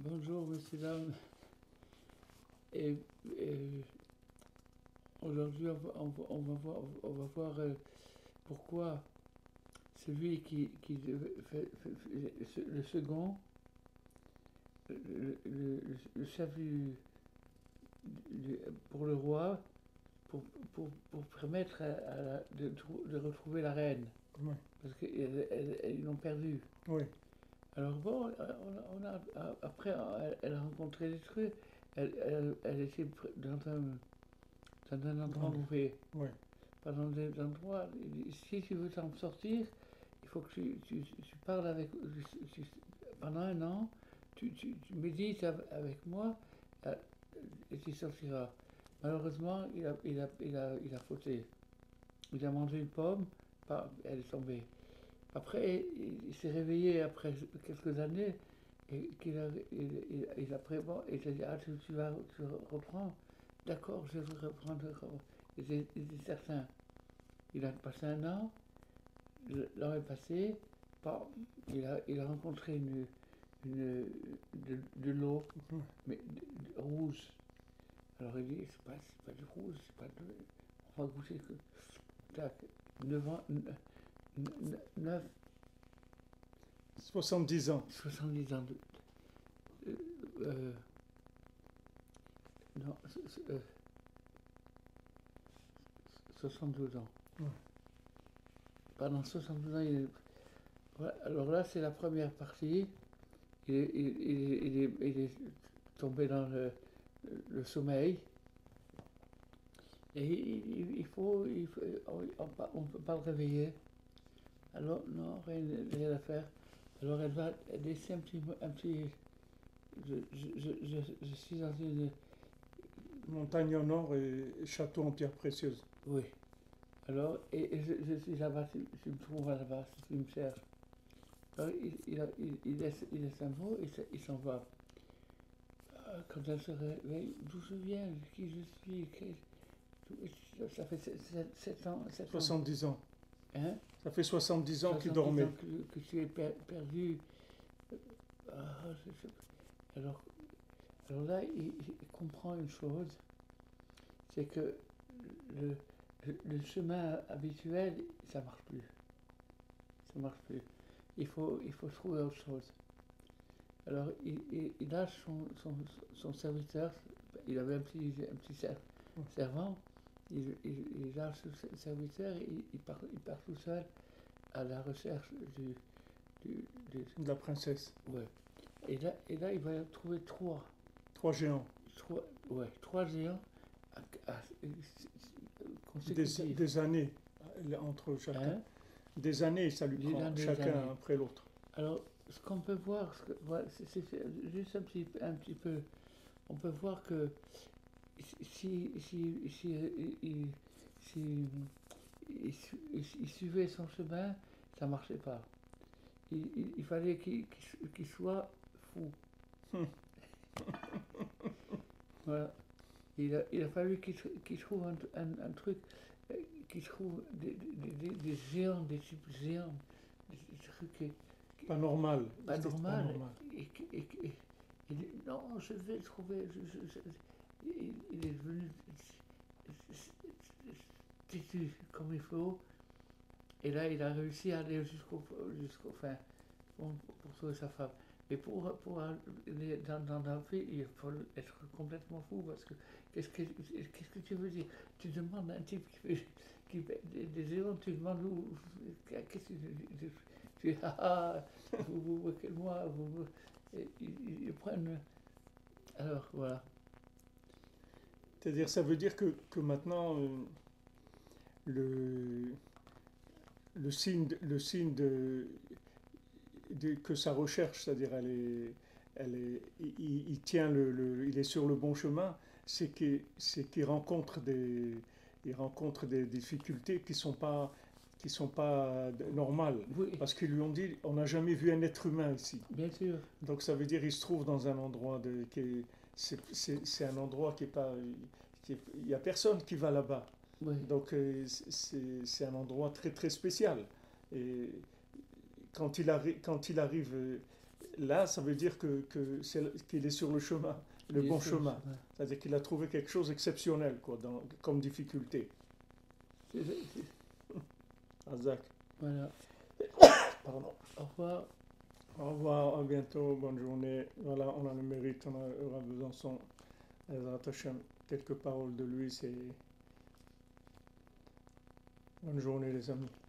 Bonjour, messieurs, dames. Et, et aujourd'hui, on va, on va- on va voir, on va voir euh, pourquoi celui qui, qui devait- fait- fait- fait- ce- le second, le, le- le chef du, du- pour le roi, pour, pour, pour permettre à- de, trou- de retrouver la reine, Oui, parce qu'ils l'ont perdue. oui, Alors bon, on a, on a- après, elle, a rencontré des trucs. Elle, elle, elle était dans un, dans un endroit mauvais. oui, Pas dans des endroits. Si tu veux t'en sortir, il faut que tu, tu, tu parles avec. tu- pendant un an, tu, médites av- avec moi euh, et tu sortiras. Malheureusement, il a, il a, il a, il a fauté. Il a mangé une pomme, elle est tombée. Après, il, s'est réveillé après quelques années et qu'il a, il, il, il a il a dit, ah, tu, tu vas, tu reprends. D'accord, je vais reprendre. Il était, certain. Il a passé un an, l'an est passé, bon, il, a, il a rencontré une, une, de, de l'eau, Mhm. mais de- de- rouge. Alors il dit, c'est pas, c'est pas du rouge, c'est pas de... On va goûter que... Tac, 9 ans, 9, 70 ans. 70 ans de... euh, euh, non, euh, 72 ans. Ouais. Pendant 72 ans, il est... Alors là, c'est la première partie. Il est, il, est, il est tombé dans le, le sommeil. Et il, il faut, il faut- on ne peut pas le réveiller. Alors, non, rien, rien à faire. Alors, elle va laisser un petit. Un petit je, je, je, je, suis dans une. Montagne en or et château en pierre précieuse. Oui. Alors, et, et je, suis là-bas, tu, tu me trouves là-bas, si tu me cherches. Alors, il, il, il, il laisse, un mot et il s'en va. Ah, Quand elle se réveille, d'où je viens, qui je suis, ça fait 7 ans. sept ans. 70 ans. Hein? Ça fait 70 ans qu'il 70 dormait. ans Que, que tu es per- perdu. Ah, sais pas. alors, alors là, il, il comprend une chose, c'est que le, le, le chemin habituel, ça marche plus. Ça marche plus. Il faut, il faut trouver autre chose. Alors, il, il, il lâche son, son, son serviteur, il avait un petit, un petit ser- servant, il, lâche le serviteur et il, il part, il part tout seul à la recherche du. du, du- De la princesse. ouais. et, là, et là, il va trouver trois. Trois géants. Trois, ouais, trois géants à- à- Des, années entre chacun. Hein? Des années, ça lui Des prend, années, chacun années. après l'autre. Alors, ce qu'on peut voir, c'est juste un petit, un petit peu, on peut voir que si, si, si, il, si- il su- il suivait son chemin, ça marchait pas. Il, il- il fallait qu'il qu'il soit fou. Hum. voilà. Il a, il a fallu qu'il qu'il trouve un, un- un truc, euh, qu'il trouve des, des, des- des géants, des types géants, des, trucs Pas normal. pas C'était normal. Et, et- et- et- non, je vais trouver. je- je- je- il, est devenu têtu comme il faut. Et là, il a réussi à aller jusqu'au jusqu'au fin pour, pour trouver sa femme. Mais pour, pour aller dans, dans la vie, il faut être complètement fou parce que qu'est-ce que, que tu veux dire? Tu demandes à un type qui fait, qui des, des géants, tu demandes où. Qu'est-ce que tu Tu dis, ah, ah, vous vous moquez de moi, vous, vous- ils, ils prennent. Alors, voilà. C'est-à-dire, ça veut dire que, que maintenant, euh, le, le signe, de- le signe de, de- que sa recherche, c'est-à-dire, elle est, elle est, il, il- il tient le, le- il est sur le bon chemin, c'est qu'il rencontre des, il rencontre des difficultés qui sont pas, qui sont pas normales. Oui, Parce qu'ils lui ont dit, on n'a jamais vu un être humain ici. bien sûr. Donc ça veut dire qu'il se trouve dans un endroit de, qui est, c'est, un endroit qui est pas, il y a personne qui va là-bas. Oui. Donc euh, c'est, un endroit très très spécial. Et quand il, arri- quand il arrive, euh, là, ça veut dire que, que qu'il est sur le chemin, le Il bon chemin. C'est-à-dire qu'il a trouvé quelque chose d'exceptionnel quoi, dans- comme difficulté. C'est- Razak. Voilà. Pardon. Au revoir. Au revoir, à bientôt, bonne journée. Voilà, on a le mérite, on a, son Ezrat Hashem. Quelques paroles de lui, c'est. Bonne journée, les amis.